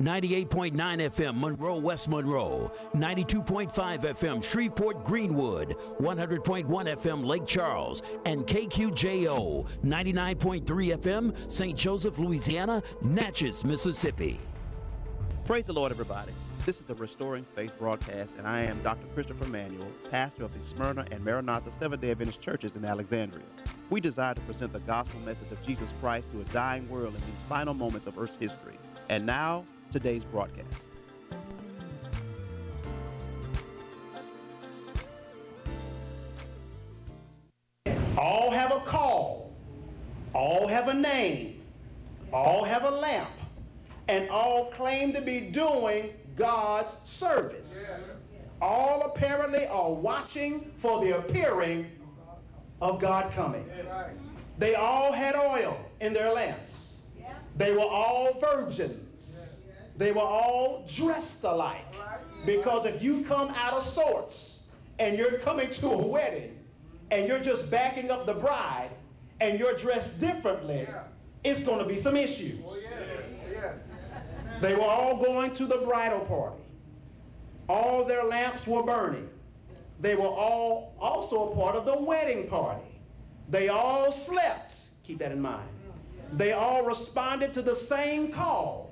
98.9 FM Monroe, West Monroe, 92.5 FM Shreveport, Greenwood, 100.1 FM Lake Charles, and KQJO 99.3 FM St. Joseph, Louisiana, Natchez, Mississippi. Praise the Lord, everybody. This is the Restoring Faith broadcast, and I am Dr. Christopher Manuel, pastor of the Smyrna and Maranatha Seventh day Adventist churches in Alexandria. We desire to present the gospel message of Jesus Christ to a dying world in these final moments of Earth's history. And now, today's broadcast. All have a call, all have a name, all have a lamp, and all claim to be doing God's service. All apparently are watching for the appearing of God coming. They all had oil in their lamps. They were all virgins. They were all dressed alike. Because if you come out of sorts and you're coming to a wedding and you're just backing up the bride and you're dressed differently, it's going to be some issues. Oh, oh, they were all going to the bridal party. All their lamps were burning. They were all also a part of the wedding party. They all slept. Keep that in mind. They all responded to the same call.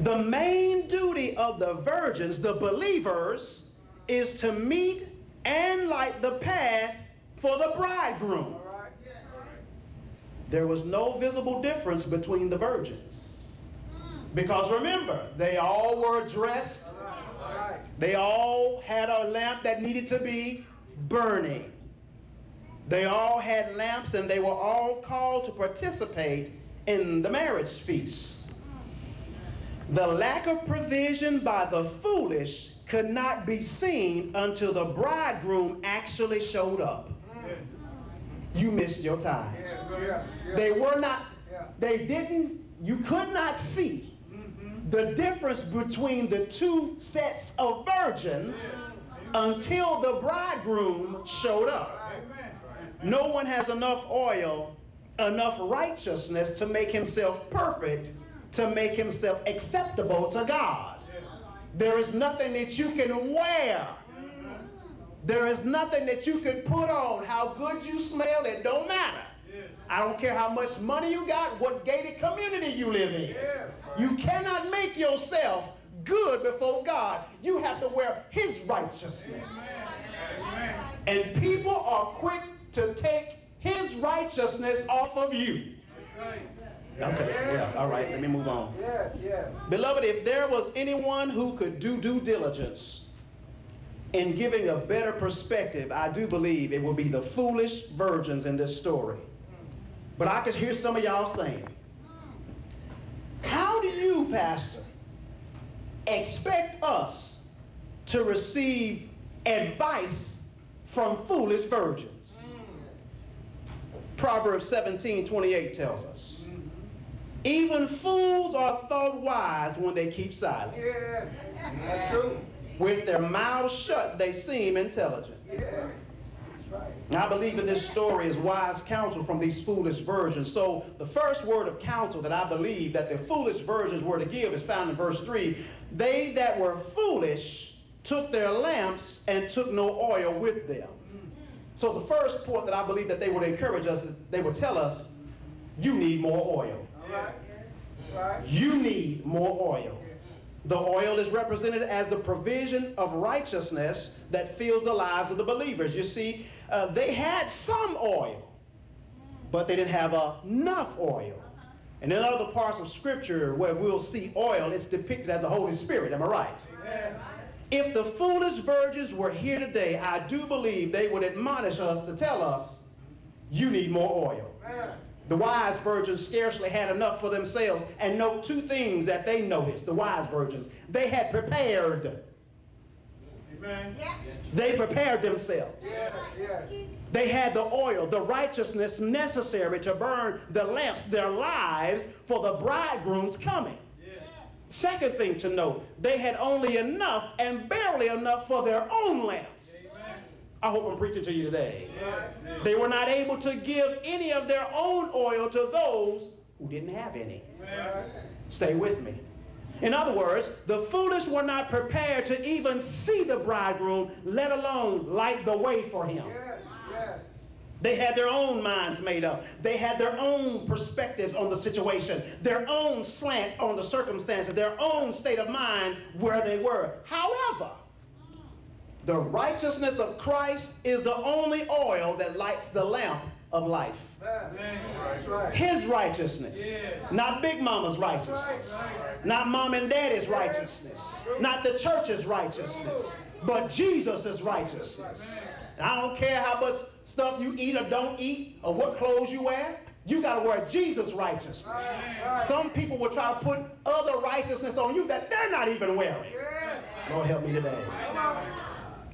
The main duty of the virgins, the believers, is to meet and light the path for the bridegroom. There was no visible difference between the virgins. Because remember, they all were dressed, they all had a lamp that needed to be burning. They all had lamps and they were all called to participate in the marriage feast. The lack of provision by the foolish could not be seen until the bridegroom actually showed up. You missed your time. They were not, they didn't, you could not see the difference between the two sets of virgins until the bridegroom showed up. No one has enough oil, enough righteousness to make himself perfect, to make himself acceptable to God. There is nothing that you can wear. There is nothing that you can put on. How good you smell, it don't matter. I don't care how much money you got, what gated community you live in. You cannot make yourself good before God. You have to wear his righteousness. And people are quick to take his righteousness off of you. Okay, yeah, all right, let me move on. Yes, yes. Beloved, if there was anyone who could do due diligence in giving a better perspective, I do believe it will be the foolish virgins in this story. But I can hear some of y'all saying, How do you, Pastor, expect us to receive advice from foolish virgins? Proverbs 17 28 tells us. Even fools are thought wise when they keep silent. Yes. That's true. With their mouths shut, they seem intelligent. Yes. That's right. I believe in this story is wise counsel from these foolish virgins. So the first word of counsel that I believe that the foolish virgins were to give is found in verse 3. They that were foolish took their lamps and took no oil with them. So the first point that I believe that they would encourage us is they would tell us, you need more oil. All right. Right. You need more oil. The oil is represented as the provision of righteousness that fills the lives of the believers. You see, uh, they had some oil, but they didn't have enough oil. And in other parts of Scripture where we'll see oil, it's depicted as the Holy Spirit. Am I right? Amen. If the foolish virgins were here today, I do believe they would admonish us to tell us, you need more oil. Amen. The wise virgins scarcely had enough for themselves. And note two things that they noticed, the wise virgins. They had prepared. Amen. Yeah. They prepared themselves. Yes, yes. They had the oil, the righteousness necessary to burn the lamps, their lives, for the bridegroom's coming. Second thing to note, they had only enough and barely enough for their own lamps. I hope I'm preaching to you today. They were not able to give any of their own oil to those who didn't have any. Stay with me. In other words, the foolish were not prepared to even see the bridegroom, let alone light the way for him. They had their own minds made up. They had their own perspectives on the situation, their own slant on the circumstances, their own state of mind where they were. However, the righteousness of Christ is the only oil that lights the lamp of life. Man, That's right. His righteousness, not Big Mama's righteousness, not Mom and Daddy's righteousness, not the church's righteousness, but Jesus' righteousness. And I don't care how much stuff you eat or don't eat or what clothes you wear. You got to wear Jesus' righteousness. Some people will try to put other righteousness on you that they're not even wearing. Lord help me today.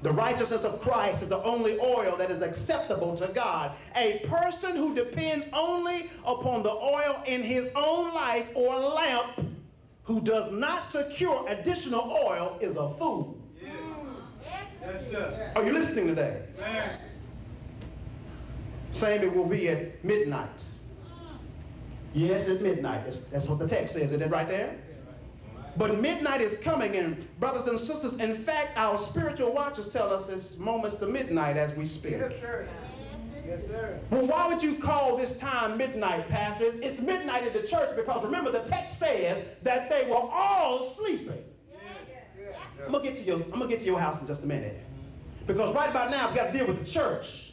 The righteousness of Christ is the only oil that is acceptable to God. A person who depends only upon the oil in his own life or lamp, who does not secure additional oil, is a fool. Yes, sir. Are you listening today? Man. Same it will be at midnight. Yes, it's midnight. That's, that's what the text says, isn't it right there? But midnight is coming, and brothers and sisters, in fact, our spiritual watchers tell us it's moments to midnight as we speak. Yes, sir. Yes, sir. Well, why would you call this time midnight, Pastor? It's, it's midnight in the church because remember the text says that they were all sleeping. I'm gonna get to your I'm gonna get to your house in just a minute. Because right about now I've got to deal with the church.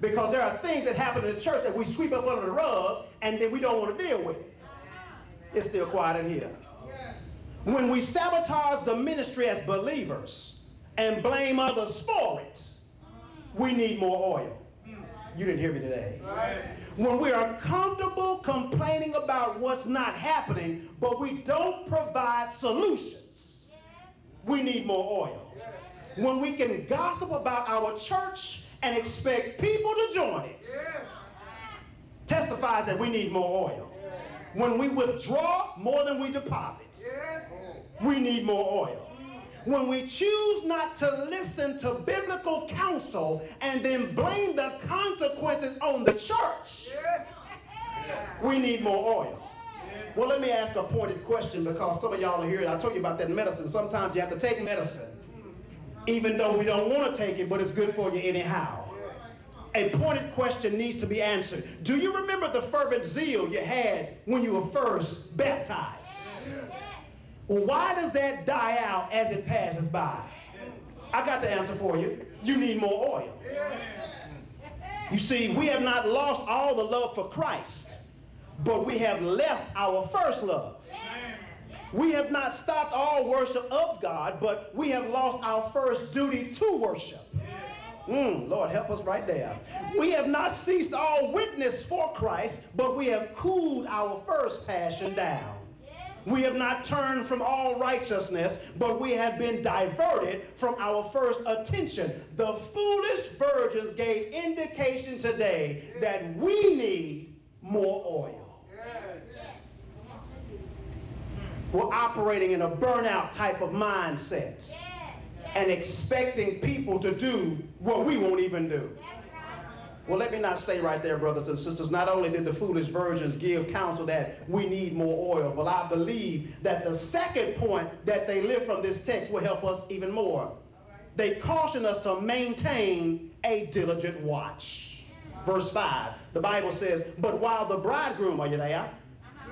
Because there are things that happen in the church that we sweep up under the rug and then we don't want to deal with it. It's still quiet in here. When we sabotage the ministry as believers and blame others for it, we need more oil. You didn't hear me today. When we are comfortable complaining about what's not happening, but we don't provide solutions, we need more oil. When we can gossip about our church and expect people to join it, testifies that we need more oil. When we withdraw more than we deposit, Yes. we need more oil. When we choose not to listen to biblical counsel and then blame the consequences on the church, Yes. we need more oil. Well, let me ask a pointed question because some of y'all are here. I told you about that medicine. Sometimes you have to take medicine, even though we don't want to take it, but it's good for you anyhow. A pointed question needs to be answered. Do you remember the fervent zeal you had when you were first baptized? Well, why does that die out as it passes by? I got the answer for you. You need more oil. You see, we have not lost all the love for Christ, but we have left our first love. We have not stopped all worship of God, but we have lost our first duty to worship. Mm, Lord, help us right there. We have not ceased all witness for Christ, but we have cooled our first passion down. We have not turned from all righteousness, but we have been diverted from our first attention. The foolish virgins gave indication today that we need more oil. We're operating in a burnout type of mindset and expecting people to do what we won't even do. Well, let me not stay right there, brothers and sisters. Not only did the foolish virgins give counsel that we need more oil, but I believe that the second point that they live from this text will help us even more. They caution us to maintain a diligent watch. Verse 5, the Bible says, But while the bridegroom, are you there?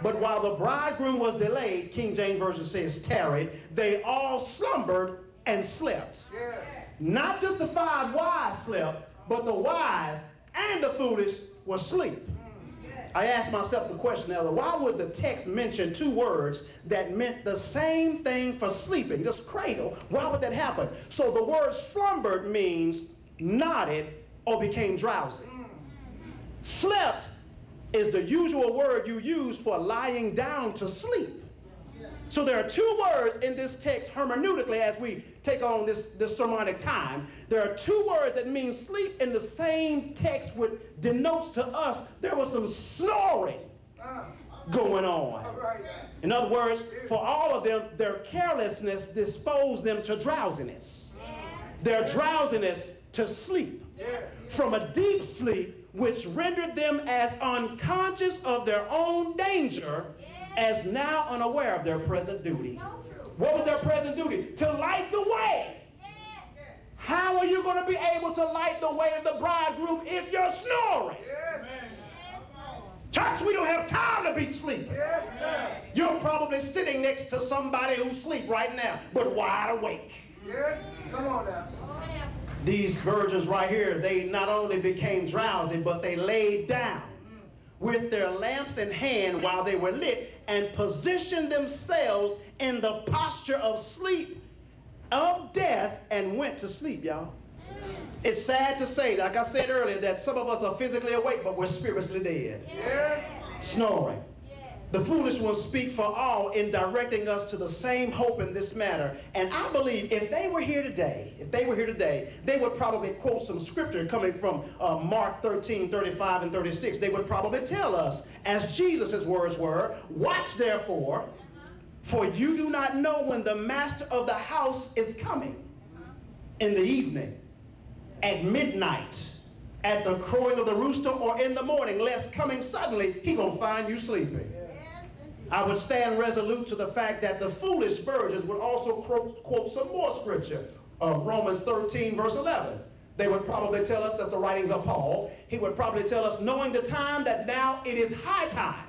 But while the bridegroom was delayed, King James Version says tarried, they all slumbered and slept. Yes. Not just the five wise slept, but the wise and the foolish were asleep. Mm. I asked myself the question, Elder, why would the text mention two words that meant the same thing for sleeping, just cradle? Why would that happen? So the word slumbered means nodded or became drowsy. Mm. Slept is the usual word you use for lying down to sleep. So there are two words in this text hermeneutically as we take on this, this sermonic time. There are two words that mean sleep in the same text which denotes to us there was some snoring Ah. going on. In other words, for all of them, their carelessness disposed them to drowsiness. Their drowsiness to sleep. From a deep sleep which rendered them as unconscious of their own danger as now unaware of their present duty. What was their present duty? To light the way. How are you going to be able to light the way of the bridegroom if you're snoring? Church, we don't have time to be sleeping. Yes, sir. You're probably sitting next to somebody who's asleep right now, but wide awake. Yes. Come on now. These virgins right here, they not only became drowsy, but they laid down with their lamps in hand while they were lit and positioned themselves in the posture of sleep, of death, and went to sleep, y'all. It's sad to say, like I said earlier, that some of us are physically awake, but we're spiritually dead, Yes. snoring. The foolish ones speak for all in directing us to the same hope in this matter. And I believe if they were here today, if they were here today, they would probably quote some scripture coming from uh, Mark 13, 35, and 36. They would probably tell us, as Jesus' words were, Watch therefore, for you do not know when the master of the house is coming in the evening, at midnight, at the crowing of the rooster, or in the morning, lest coming suddenly he gonna find you sleeping. I would stand resolute to the fact that the foolish virgins would also quote, quote some more scripture. Uh, Romans 13, verse 11. They would probably tell us that's the writings of Paul. He would probably tell us, knowing the time, that now it is high time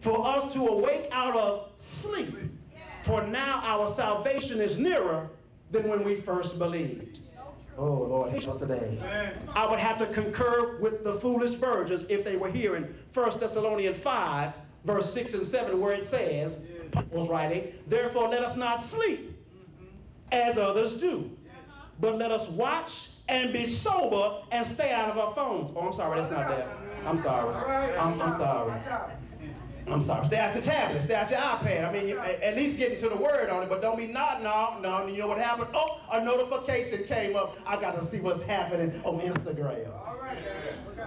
for us to awake out of sleep. For now our salvation is nearer than when we first believed. Oh, Lord, help us today. Amen. I would have to concur with the foolish virgins if they were here in 1 Thessalonians 5, verse 6 and 7, where it says, Paul's writing, Therefore let us not sleep as others do, but let us watch and be sober and stay out of our phones. Oh, I'm sorry, that's not there. I'm sorry. I'm, I'm sorry. I'm sorry. Stay out your tablet. Stay out your iPad. I mean, you, at least get into the word on it, but don't be nodding no, no. You know what happened? Oh, a notification came up. I got to see what's happening on Instagram. All right.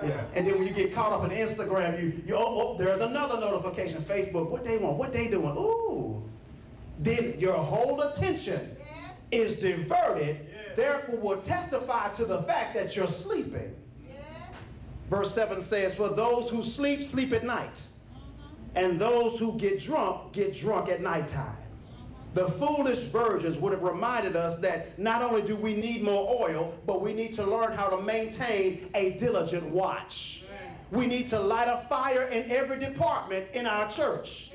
Yeah. And then when you get caught up in Instagram, you, you oh, oh, there's another notification. Facebook, what they want, what they doing? Ooh. Then your whole attention is diverted. Therefore, will testify to the fact that you're sleeping. Verse 7 says, For those who sleep, sleep at night. And those who get drunk, get drunk at nighttime. The foolish virgins would have reminded us that not only do we need more oil, but we need to learn how to maintain a diligent watch. We need to light a fire in every department in our church.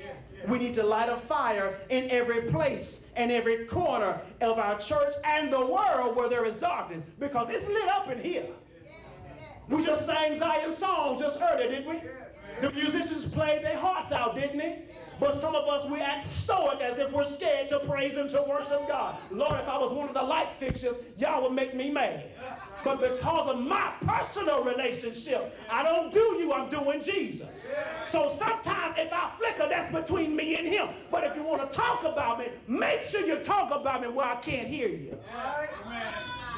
We need to light a fire in every place and every corner of our church and the world where there is darkness because it's lit up in here. We just sang Zion's song just earlier, didn't we? The musicians played their hearts out, didn't they? But some of us, we act stoic as if we're scared to praise and to worship God. Lord, if I was one of the light fixtures, y'all would make me mad. But because of my personal relationship, I don't do you, I'm doing Jesus. So sometimes if I flicker, that's between me and him. But if you want to talk about me, make sure you talk about me where I can't hear you.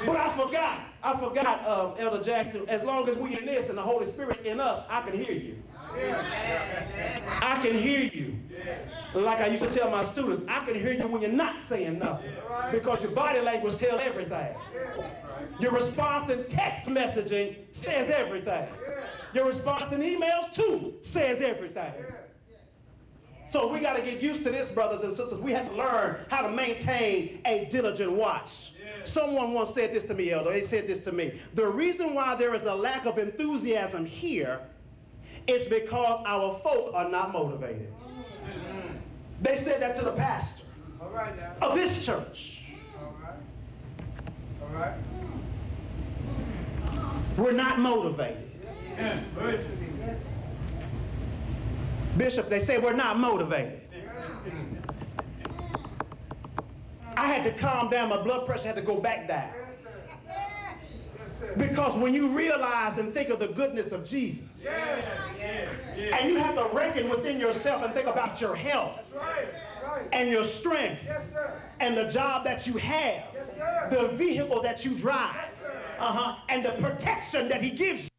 But I forgot. I forgot, um, Elder Jackson. As long as we in this and the Holy Spirit's in us, I can hear you. I can hear you. Like I used to tell my students, I can hear you when you're not saying nothing. Because your body language tells everything. Your response in text messaging says everything. Your response in emails too says everything. So we got to get used to this, brothers and sisters. We have to learn how to maintain a diligent watch. Someone once said this to me, Elder. They said this to me. The reason why there is a lack of enthusiasm here is because our folk are not motivated. Mm-hmm. They said that to the pastor All right now. of this church. All right. All right. We're not motivated. Bishop, they say we're not motivated. I had to calm down. My blood pressure had to go back down. Yes, sir. Because when you realize and think of the goodness of Jesus, Yes. Yes. Yes. and you have to reckon within yourself and think about your health That's right. Right. and your strength Yes, sir. and the job that you have, Yes, sir. the vehicle that you drive, Yes, uh-huh, and the protection that he gives you.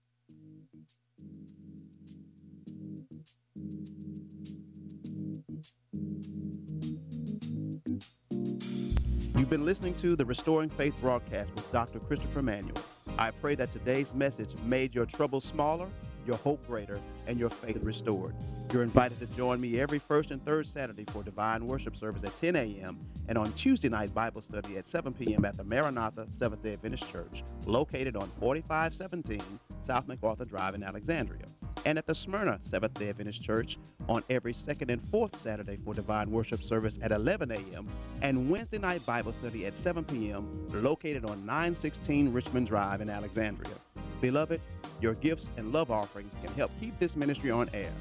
You've been listening to the Restoring Faith broadcast with Dr. Christopher Manuel. I pray that today's message made your troubles smaller your hope greater, and your faith restored. You're invited to join me every first and third Saturday for divine worship service at 10 a.m. and on Tuesday night Bible study at 7 p.m. at the Maranatha Seventh day Adventist Church, located on 4517 South MacArthur Drive in Alexandria and at the Smyrna Seventh day Adventist Church on every second and fourth Saturday for divine worship service at 11 a.m. and Wednesday night Bible study at 7 p.m., located on 916 Richmond Drive in Alexandria. Beloved, your gifts and love offerings can help keep this ministry on air.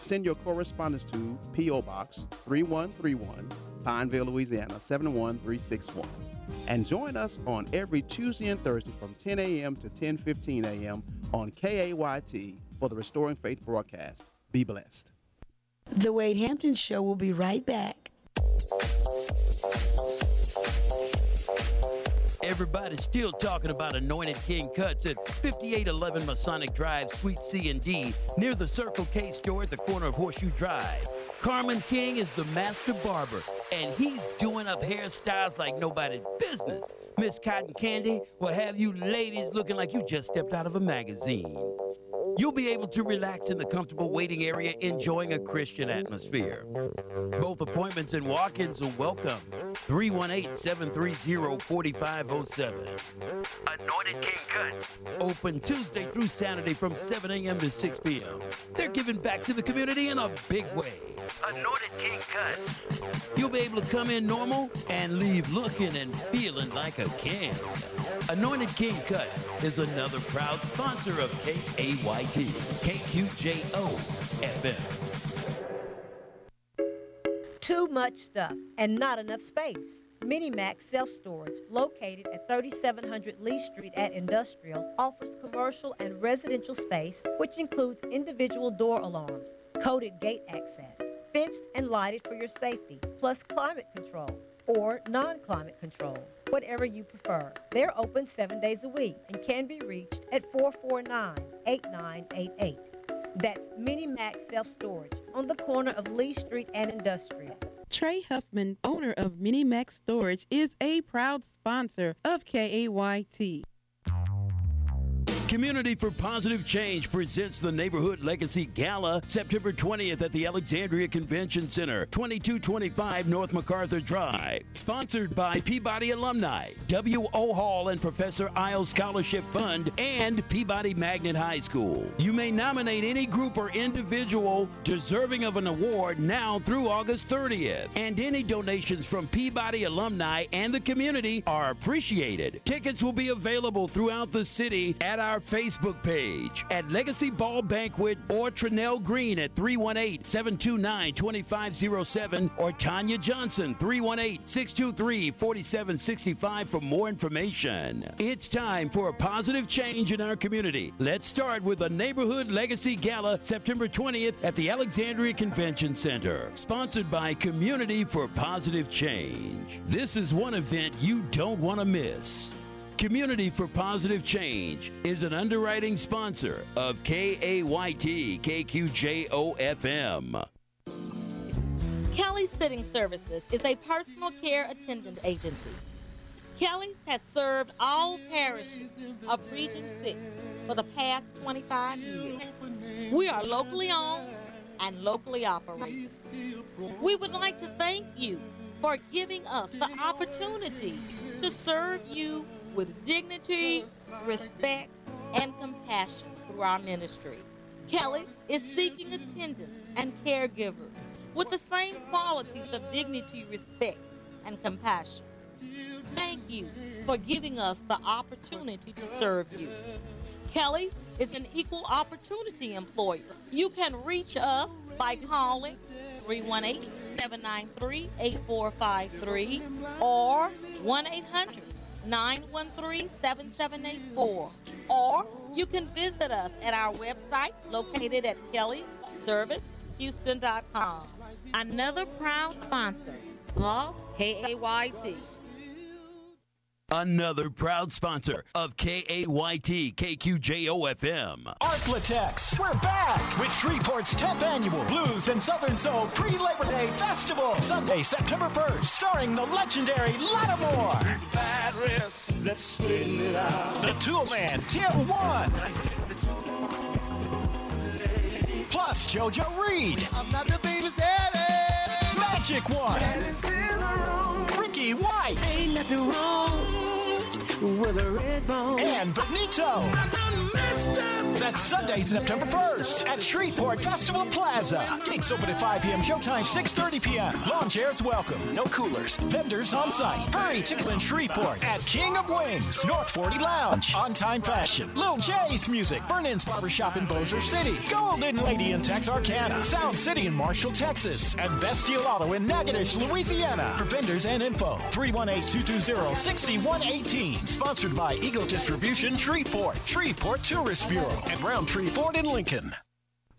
Send your correspondence to P.O. Box 3131, Pineville, Louisiana 71361. And join us on every Tuesday and Thursday from 10 a.m. to 10:15 a.m. on KAYT for the Restoring Faith broadcast. Be blessed. The Wade Hampton Show will be right back. Everybody's still talking about Anointed King Cuts at 5811 Masonic Drive, Suite C and D, near the Circle K store at the corner of Horseshoe Drive. Carmen King is the master barber, and he's doing up hairstyles like nobody's business. Miss Cotton Candy will have you ladies looking like you just stepped out of a magazine. You'll be able to relax in the comfortable waiting area, enjoying a Christian atmosphere. Both appointments and walk ins are welcome. 318 730 4507. Anointed King Cut. Open Tuesday through Saturday from 7 a.m. to 6 p.m. They're giving back to the community in a big way. Anointed King Cut. You'll be able to come in normal and leave looking and feeling like a king. Anointed King Cut is another proud sponsor of KQJO FM. Too much stuff and not enough space. Minimax Self Storage, located at 3700 Lee Street at Industrial, offers commercial and residential space, which includes individual door alarms, coded gate access, fenced and lighted for your safety, plus climate control or non climate control, whatever you prefer. They're open seven days a week and can be reached at 449 8988. That's Mini Max Self Storage on the corner of Lee Street and Industrial. Trey Huffman, owner of Mini Max Storage, is a proud sponsor of KAYT. Community for Positive Change presents the Neighborhood Legacy Gala September 20th at the Alexandria Convention Center, 2225 North MacArthur Drive. Sponsored by Peabody Alumni, W.O. Hall and Professor Isles Scholarship Fund, and Peabody Magnet High School. You may nominate any group or individual deserving of an award now through August 30th. And any donations from Peabody alumni and the community are appreciated. Tickets will be available throughout the city at our Facebook page at Legacy Ball Banquet or Trinell Green at 318 729 2507 or Tanya Johnson 318 623 4765 for more information. It's time for a positive change in our community. Let's start with the Neighborhood Legacy Gala September 20th at the Alexandria Convention Center, sponsored by Community for Positive Change. This is one event you don't want to miss. Community for Positive Change is an underwriting sponsor of KAYT KQJO FM. Kelly's Sitting Services is a personal care attendant agency. Kelly's has served all parishes of Region 6 for the past 25 years. We are locally owned and locally operated. We would like to thank you for giving us the opportunity to serve you with dignity, respect, and compassion through our ministry. Kelly is seeking attendants and caregivers with the same qualities of dignity, respect, and compassion. Thank you for giving us the opportunity to serve you. Kelly is an equal opportunity employer. You can reach us by calling 318 793 8453 or 1 800 913 7784. Or you can visit us at our website located at kellyservicehouston.com. Another proud sponsor of KAYT. Another proud sponsor of KAYT KQJO FM. Arklatex, we're back with Shreveport's 10th annual Blues and Southern Soul pre-Labor Day Festival, Sunday, September 1st, starring the legendary Latimore. The Tool Man, Tier 1. Plus JoJo Reed. I'm not the baby's daddy. Magic One. Ricky White. Ain't nothing wrong with a red bone. And Benito. That's Sunday, September 1st at Shreveport Festival Plaza. Gigs open at 5 p.m. Showtime 6.30 p.m. Lawn chairs welcome. No coolers. Vendors on site. Hurry, tickets in Shreveport at King of Wings. North 40 Lounge. On Time Fashion. Lil J's Music. Burn-In's Barbershop in Bossier City. Golden Lady in Texarkana. Sound City in Marshall, Texas. And Bestial Auto in Natchitoches, Louisiana. For vendors and info, 318-220-6118. Sponsored by Eagle Distribution Shreveport. Shreveport Tourist Bureau. And Rountree Ford in Lincoln.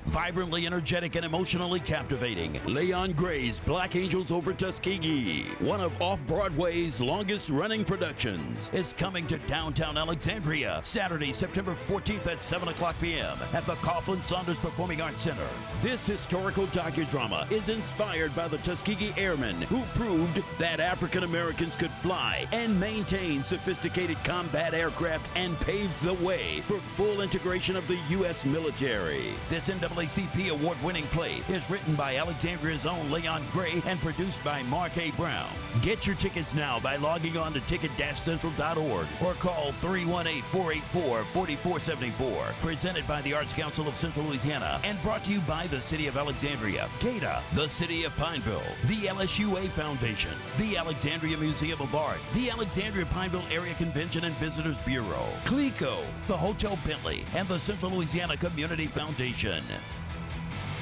Vibrantly energetic and emotionally captivating, Layon Gray's Black Angels Over Tuskegee, one of Off Broadway's longest running productions, is coming to downtown Alexandria Saturday, September 14th at 7 o'clock p.m. at the Coughlin Saunders Performing Arts Center. This historical docudrama is inspired by the Tuskegee Airmen who proved that African Americans could fly and maintain sophisticated combat aircraft and paved the way for full integration of the U.S. military. This NAACP award winning play is written by Alexandria's own Layon Gray and produced by Mark A. Brown. Get your tickets now by logging on to ticket central.org or call 318 484 4474. Presented by the Arts Council of Central Louisiana and brought to you by the City of Alexandria, GATA, the City of Pineville, the LSUA Foundation, the Alexandria Museum of Art, the Alexandria Pineville Area Convention and Visitors Bureau, CLECO, the Hotel Bentley, and the Central Louisiana Community Foundation.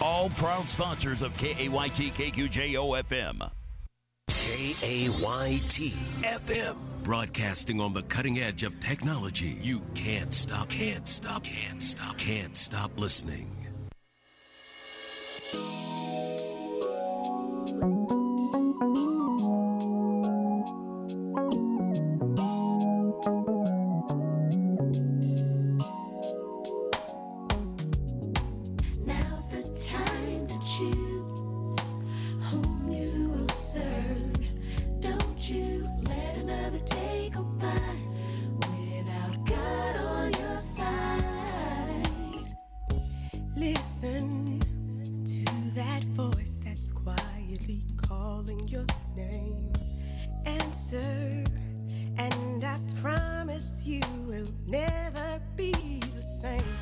All proud sponsors of KAYT KQJO. KAYT FM. Broadcasting on the cutting edge of technology. You can't stop, can't stop, can't stop, can't stop listening. Answer, and I promise you will never be the same.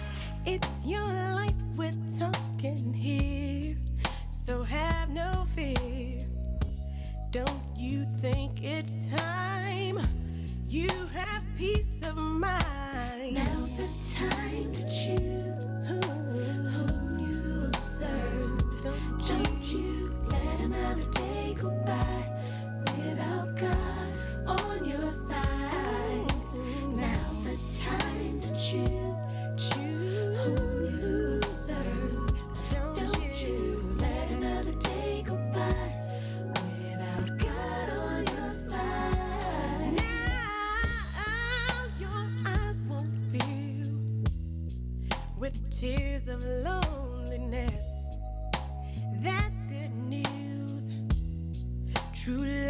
True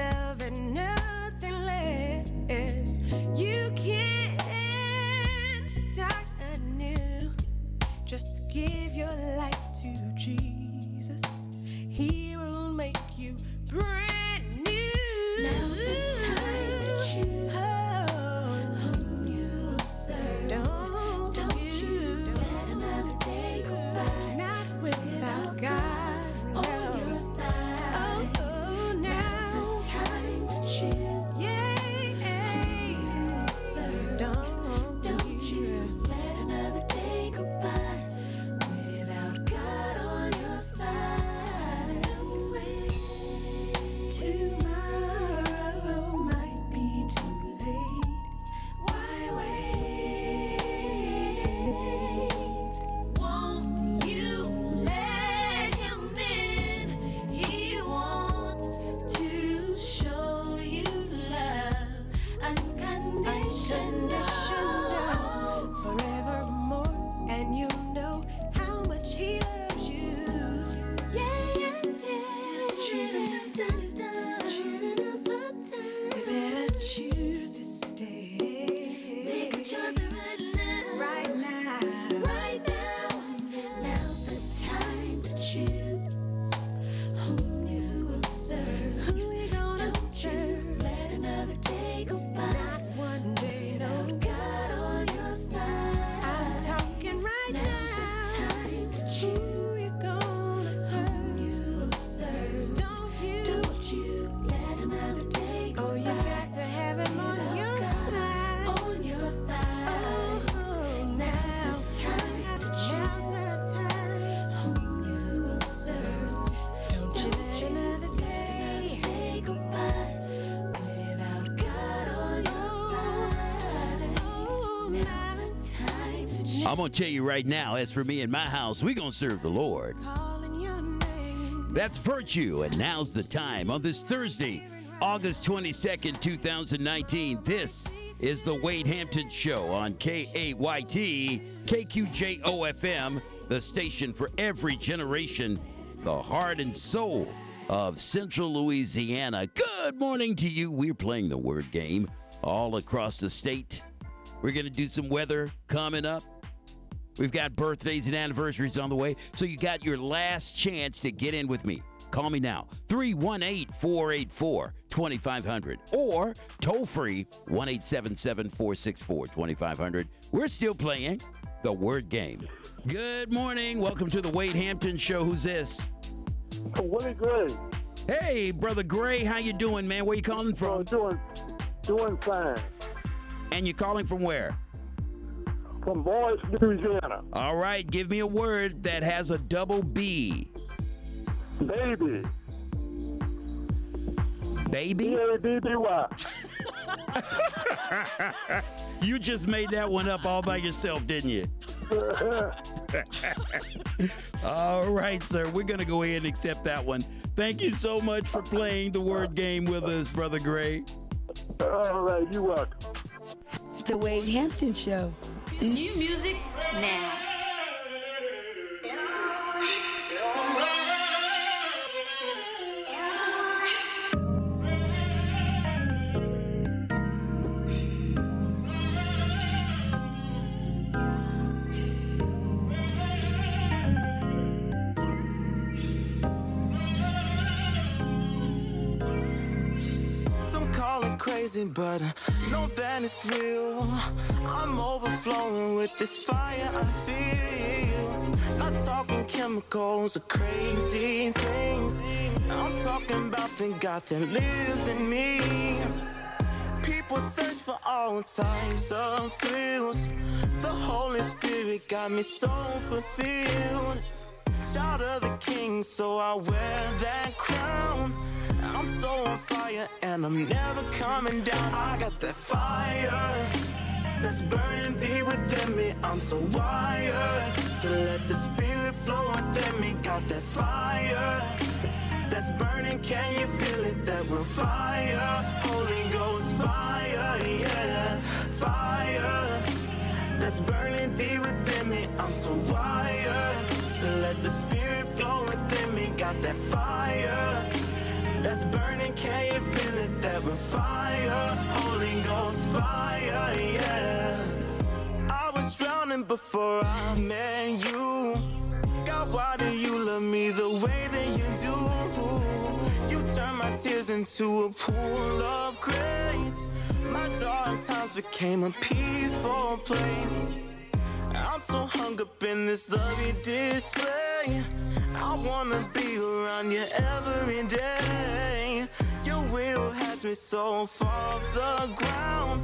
I'm going to tell you right now, as for me and my house, we're going to serve the Lord. That's Virtue, and now's the time on this Thursday, August 22nd, 2019. This is the Wade Hampton Show on KAYT, KQJOFM, the station for every generation, the heart and soul of Central Louisiana. Good morning to you. We're playing the word game all across the state. We're going to do some weather coming up. We've got birthdays and anniversaries on the way. So you got your last chance to get in with me. Call me now, 318 484 2500 or toll free 1 877 464 2500. We're still playing the word game. Good morning. Welcome to the Wade Hampton Show. Who's this? Willie Gray. Hey, brother Gray, how you doing, man? Where you calling from? Oh, doing, doing fine. And you're calling from where? From Boyce, Louisiana. All right, give me a word that has a double B. Baby. Baby? B-A-B-B-Y. you just made that one up all by yourself, didn't you? all right, sir. We're going to go ahead and accept that one. Thank you so much for playing the word game with us, Brother Gray. All right, you're welcome. The Wade Hampton Show. New music now. It but know that it's real. I'm overflowing with this fire I feel. Not talking chemicals or crazy things. I'm talking about the God that lives in me. People search for all types of thrills. The Holy Spirit got me so fulfilled. Child of the King, so I wear that crown. I'm so on fire and I'm never coming down. I got that fire that's burning deep within me. I'm so wired to let the spirit flow within me. Got that fire that's burning. Can you feel it? That we're fire. Holy Ghost fire, yeah, fire that's burning deep within me. I'm so wired to let the spirit flow within me. Got that fire that's burning. Can you feel it? That we're fire. Holy Ghost fire, yeah. I was drowning before I met you. God, why do you love me the way that you do? You turn my tears into a pool of grace. My dark times became a peaceful place. I'm so hung up in this love you display. I wanna be around you every day. Your will has me so far off the ground.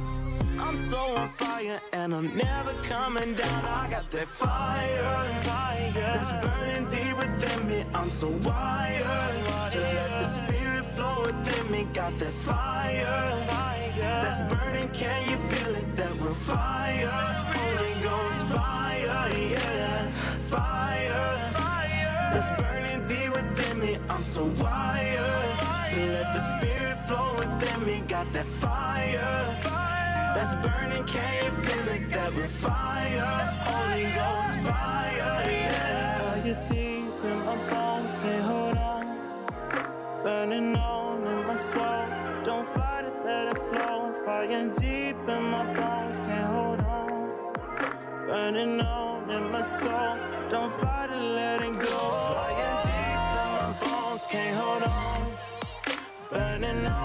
I'm so on fire and I'm never coming down. I got that fire, fire that's burning deep within me. I'm so wired to let the spirit flow within me. Got that fire, that's burning. Can you feel it? That we're fire, fire, yeah, fire that's burning deep within me. I'm so wired to let the spirit flow within me. Got that fire that's burning. Can you feel it? That we're fire, Holy Ghost fire, yeah. Fire deep in my bones, can't hold on. Burning on in my soul, don't fight it, let it flow. Fire deep in my bones, can't hold on. Burning on in my soul, don't fight it, let it go. Fire deep in my bones, can't hold on. Burning on